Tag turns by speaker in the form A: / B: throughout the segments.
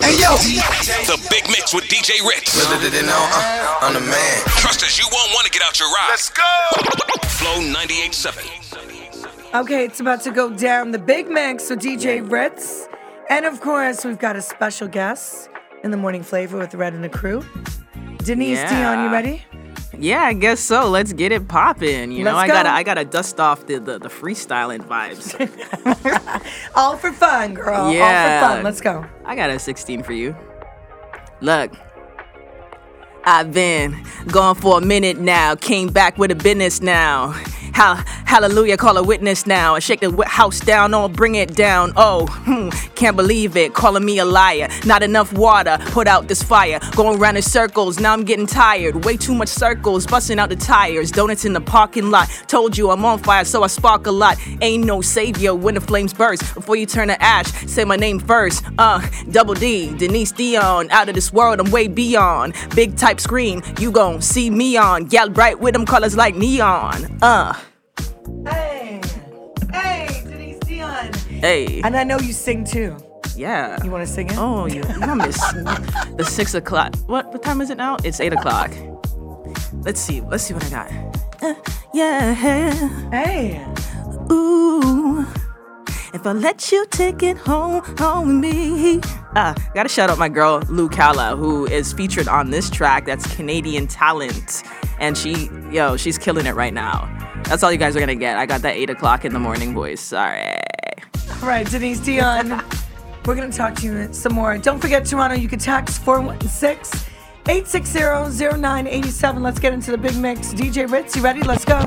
A: Hey yo,
B: The Big Mix with DJ Ritz.
A: uh, I'm the man.
B: Trust us, you won't want to get out your ride. Let's go. Flow 98.7.
C: Okay, it's about to go down the big mix with DJ Ritz. And of course, we've got a special guest in the morning Flava with Red and the crew. Denise
D: Yeah.
C: Dion, you ready?
D: Yeah, I guess so. Let's get it popping. You know,
C: Let's
D: I gotta. I gotta dust off the the, the freestyling vibes.
C: All for fun, girl. All
D: Yeah.
C: for fun. Let's go.
D: I got a 16 for you. Look. I've been gone for a minute now. Came back with a business now. How, hallelujah, call a witness now. I shake the house down, oh, bring it down. Oh, hmm, can't believe it. Calling me a liar. Not enough water, put out this fire. Going round in circles, now I'm getting tired. Way too much circles, busting out the tires. Donuts in the parking lot. Told you I'm on fire, so I spark a lot. Ain't no savior when the flames burst. Before you turn to ash, say my name first. Uh, double D, Denise Dion. Out of this world, I'm way beyond. Big type screen, you gon' see me on. Gal bright with them colors like neon. Uh,
C: Hey, hey, Denise Dion.
D: hey,
C: And I know you sing too.
D: yeah.
C: You want to sing it?
D: Oh, you, you miss the six o'clock. What what time is it now? It's eight o'clock. Let's see. Let's see what I got. Uh, yeah.
C: Hey.
D: Ooh. If I let you take it home, home with me. Uh, gotta shout out my girl Lu Kala, who is featured on this track. That's Canadian talent, and she, yo, she's killing it right now. That's all you guys are gonna get. I got that eight o'clock in the morning voice. Sorry.
C: All right, Denise Dion. We're going to talk to you some more. Don't forget, Toronto, you can text 416 860 0987. Let's get into the big mix. DJ Ritz, you ready? Let's go.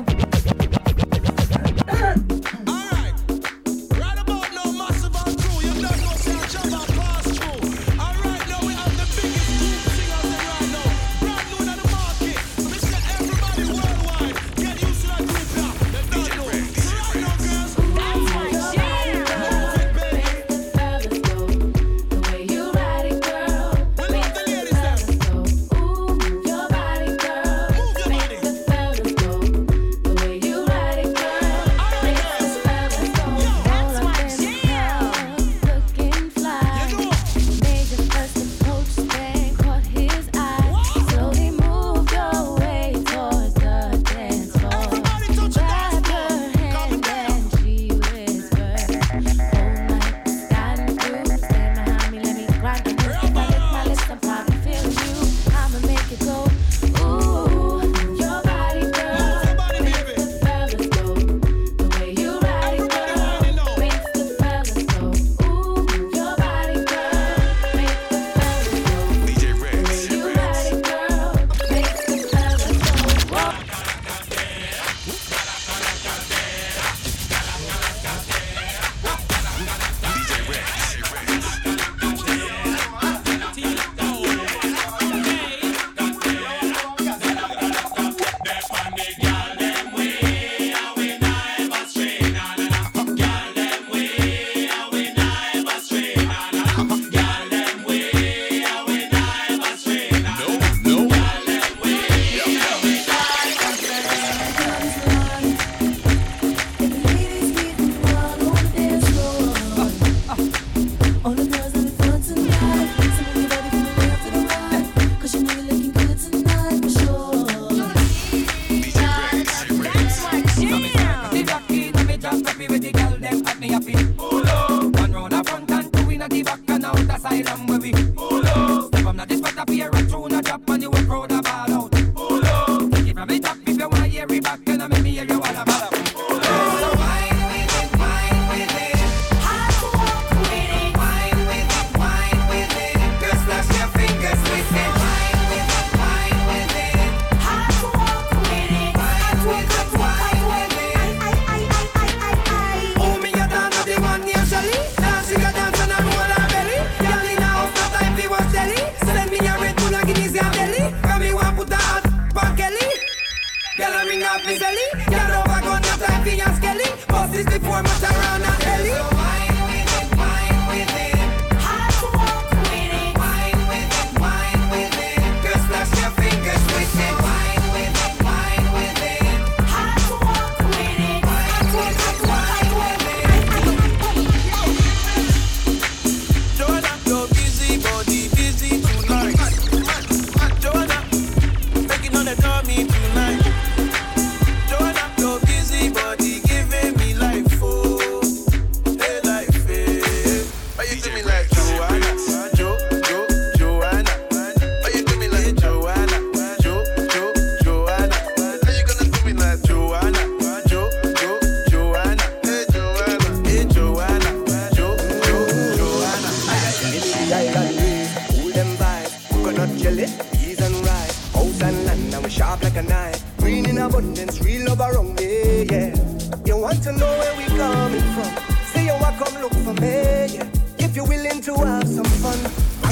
E: Pour my around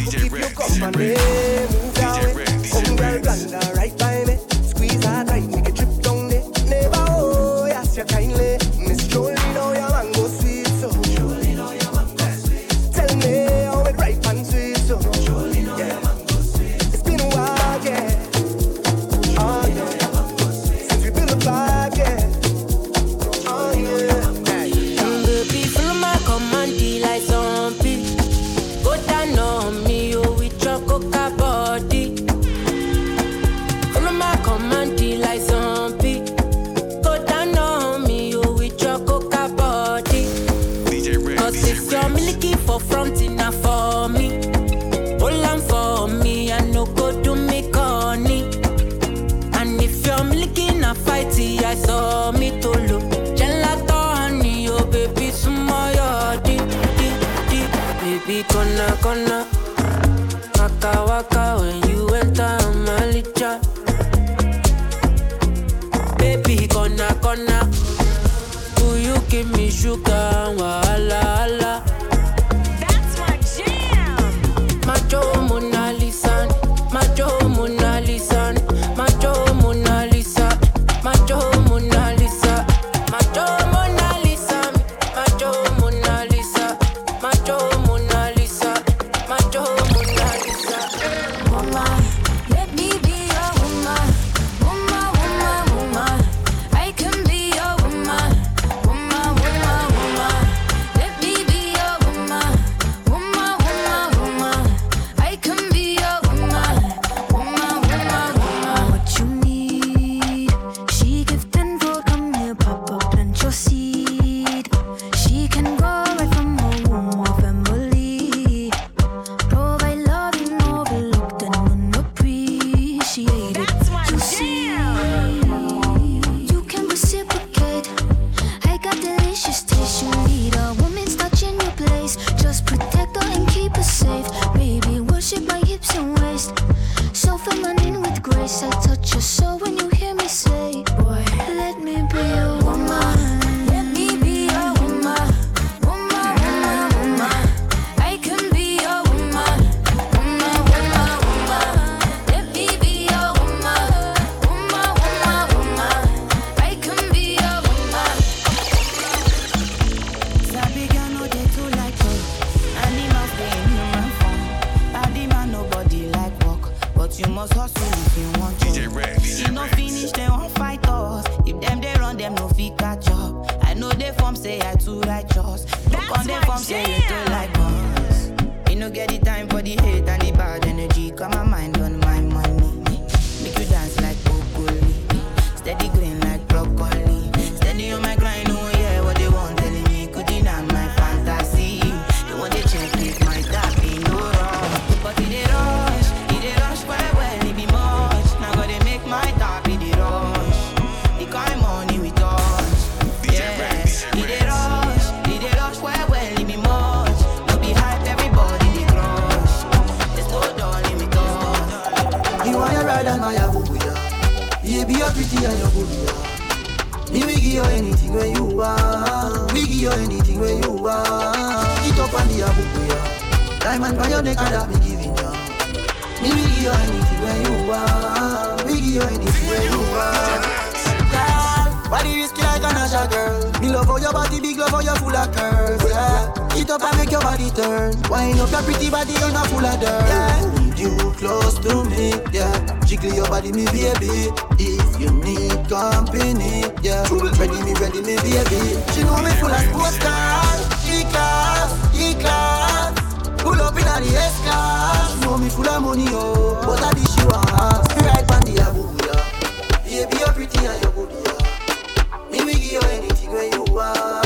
E: DJ will give Rick. Move down, come girl,
F: con nada. big love or you're full of curves, yeah. It up and make your body turn. Wind up your pretty body, you're not full of dirt. Yeah. You close to me, yeah. Jiggle your body, me baby. If you need company, yeah. Ready me, ready me, baby. She know me full of posters. E-class, E-class. Pull up in a the S-class. Know me full of money, oh. But I dish you a. Right on the abuya. Baby, you're pretty and you're good, yeah. Me me give you anything when you want.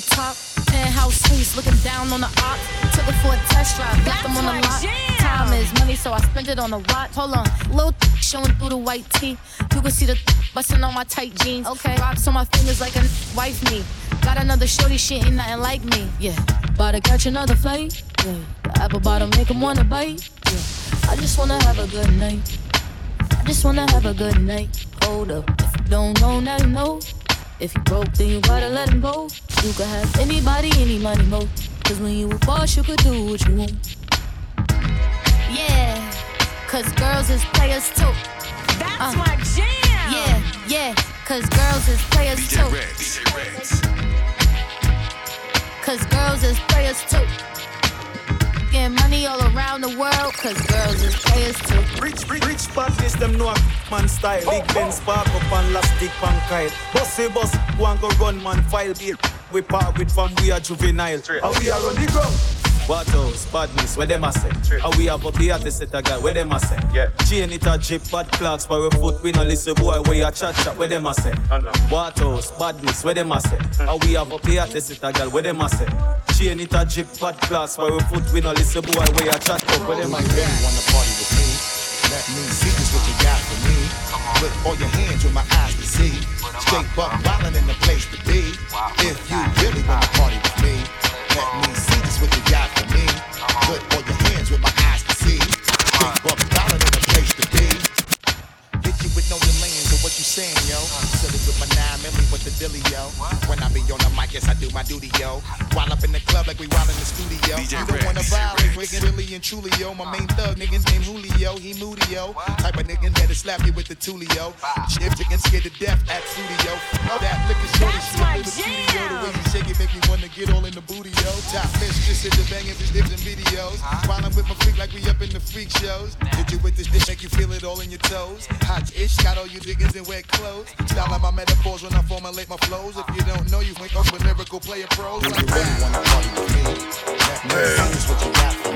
F: The
G: top? Penthouse suites, looking down on the op. Took it for a test drive, left them on the lot. Time is money, so I spend it on the watch. Hold on, little showing through the white tee. You can see the th- busting on my tight jeans. Okay, rocks on my fingers like a wife me. Got another shorty, she ain't nothing like me. Yeah, about to catch another flight. Yeah, the apple bottom make 'em wanna bite. Yeah, I just wanna have a good night. I just wanna have a good night. Hold up, if you don't know, now you know. If you broke, then you gotta let him go. You could have anybody, any money, mo. Cause when you a boss, you could do what you want. Yeah, cause girls is players too. That's uh. my jam. Yeah, yeah, cause girls is players too. Cause girls is players too. Getting money all around the world, cause girls is players too.
H: Rich, rich, rich badness, them know man style. Big Ben spark up and last dick pan kite. Bossy boss, and go run man file beer. We part with from we are juvenile. And we are on the ground. What else? Badness, where them a say? How we have up here to set a guy, where them a say? Yeah. Chain it a drip, bad clocks for a foot. We no listen boy, where you chat chat, where them a say? What else? Badness, where them a say? And we have up here to set a guy, where them a say? Chain it a drip, bad clocks for a foot. We no listen boy, where you chat chat, where them a say?
I: wanna party with me? Let me see just what you got for me. Put all your hands with my eyes to see. Straight buck wildin' in the place to be. If you really wanna party with me, let me profile don't wanna violate, wicked really and truly, yo. My main thug, niggas named Julio, he moody, yo. Type of niggas that'll slap you with the tulio. If chicken scared to death at studio. Oh, That liquor shorty, she a little cutie, yo. The way you shake it make me wanna get all in the booty, yo. Top mistress in the banging bitch lips and videos. While I'm with my freak like we up in the freak shows. Did you with this dish make you feel it all in your toes? Hot ish, got all you diggers in wet clothes. Style of my metaphors when I formulate my flows. If you don't know, you think I'm a lyrical player pros. Do you really wanna party with me? Let me see what you got for me.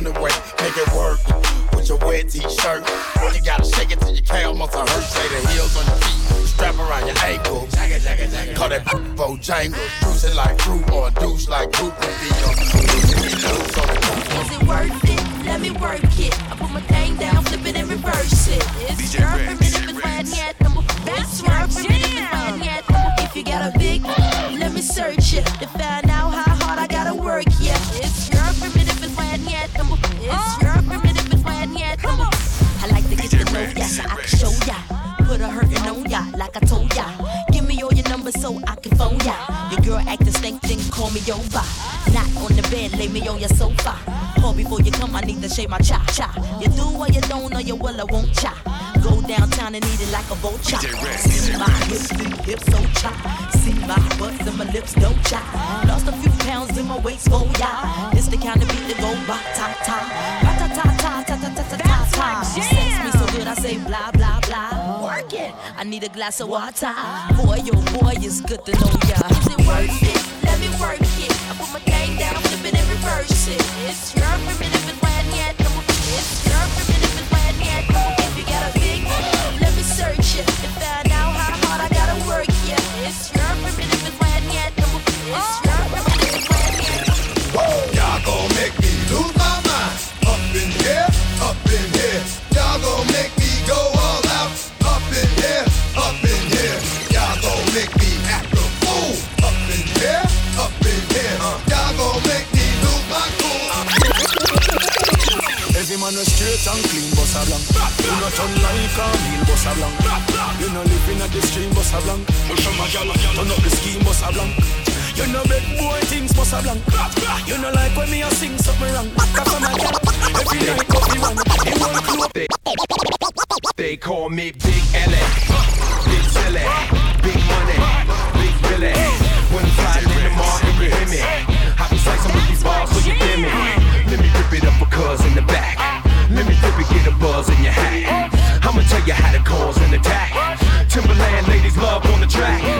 J: anyway. Make it work with your wet t-shirt. You gotta shake it till your calf muscle hurt. Say the heels on your feet, strap around your ankle. Call that Bojangles. Juice it like fruit or a douche like poop would be your
K: Is it worth it? Let me work it. I put my thing down, flip it and reverse it. It's your primitive and bad yet. That's your primitive and bad yet. If you got a big, let me search it to find It's oh. your primitive and bad yet. I like to get to know ya so I can show ya. Put a hurtin' on ya like I told ya. Give me all your numbers so I can phone ya. Your girl acting stank, then call me over. Not on the bed, lay me on your sofa. Call before you come, I need to shave my cha cha. You do or you don't, or you will, I won't cha. Go downtown and eat it like a vulture. See my hips, big hips, so cha. See my butts and my lips, don't cha. Lost a few pounds in my waist, oh yeah. It's the kind of beat that go ba ta ta, ba ta ta ta ta ta ta ta ta ta. You sex me so good, I say blah blah blah. Work it. I need a glass of water. Boy, oh boy, it's good to know ya. Is it worth it? Let me work it. I put my thing down, flip it and reverse it. It's your primitive and bad yet. It's your primitive and bad yet.
H: Straight and clean, boss a blank. You not turn like a meal, boss a blank. You no living at the stream, boss a blank. You from a gal, turn up the scheme, boss a blank. You no big boy things, boss a blank. You no like when me a sing something wrong. Cause I'm a gal, every night coffee run. It won't clue.
L: They, they call me Big L.A. Big Silly, Big Money, Big Billy. When I'm sliding in the market, you hear me. I be slicing with these balls so you hear me. Let me rip it up for cuz in the back. Get a buzz in your hat. I'ma tell you how to cause an attack. Timberland ladies love on the track.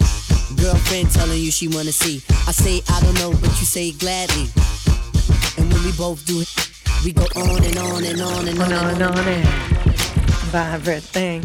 M: Girlfriend telling you she wanna see. I say I don't know, but you say gladly. And when we both do it, we go on and on and on and on.
C: On
M: and
C: and on and. Vibrant thing.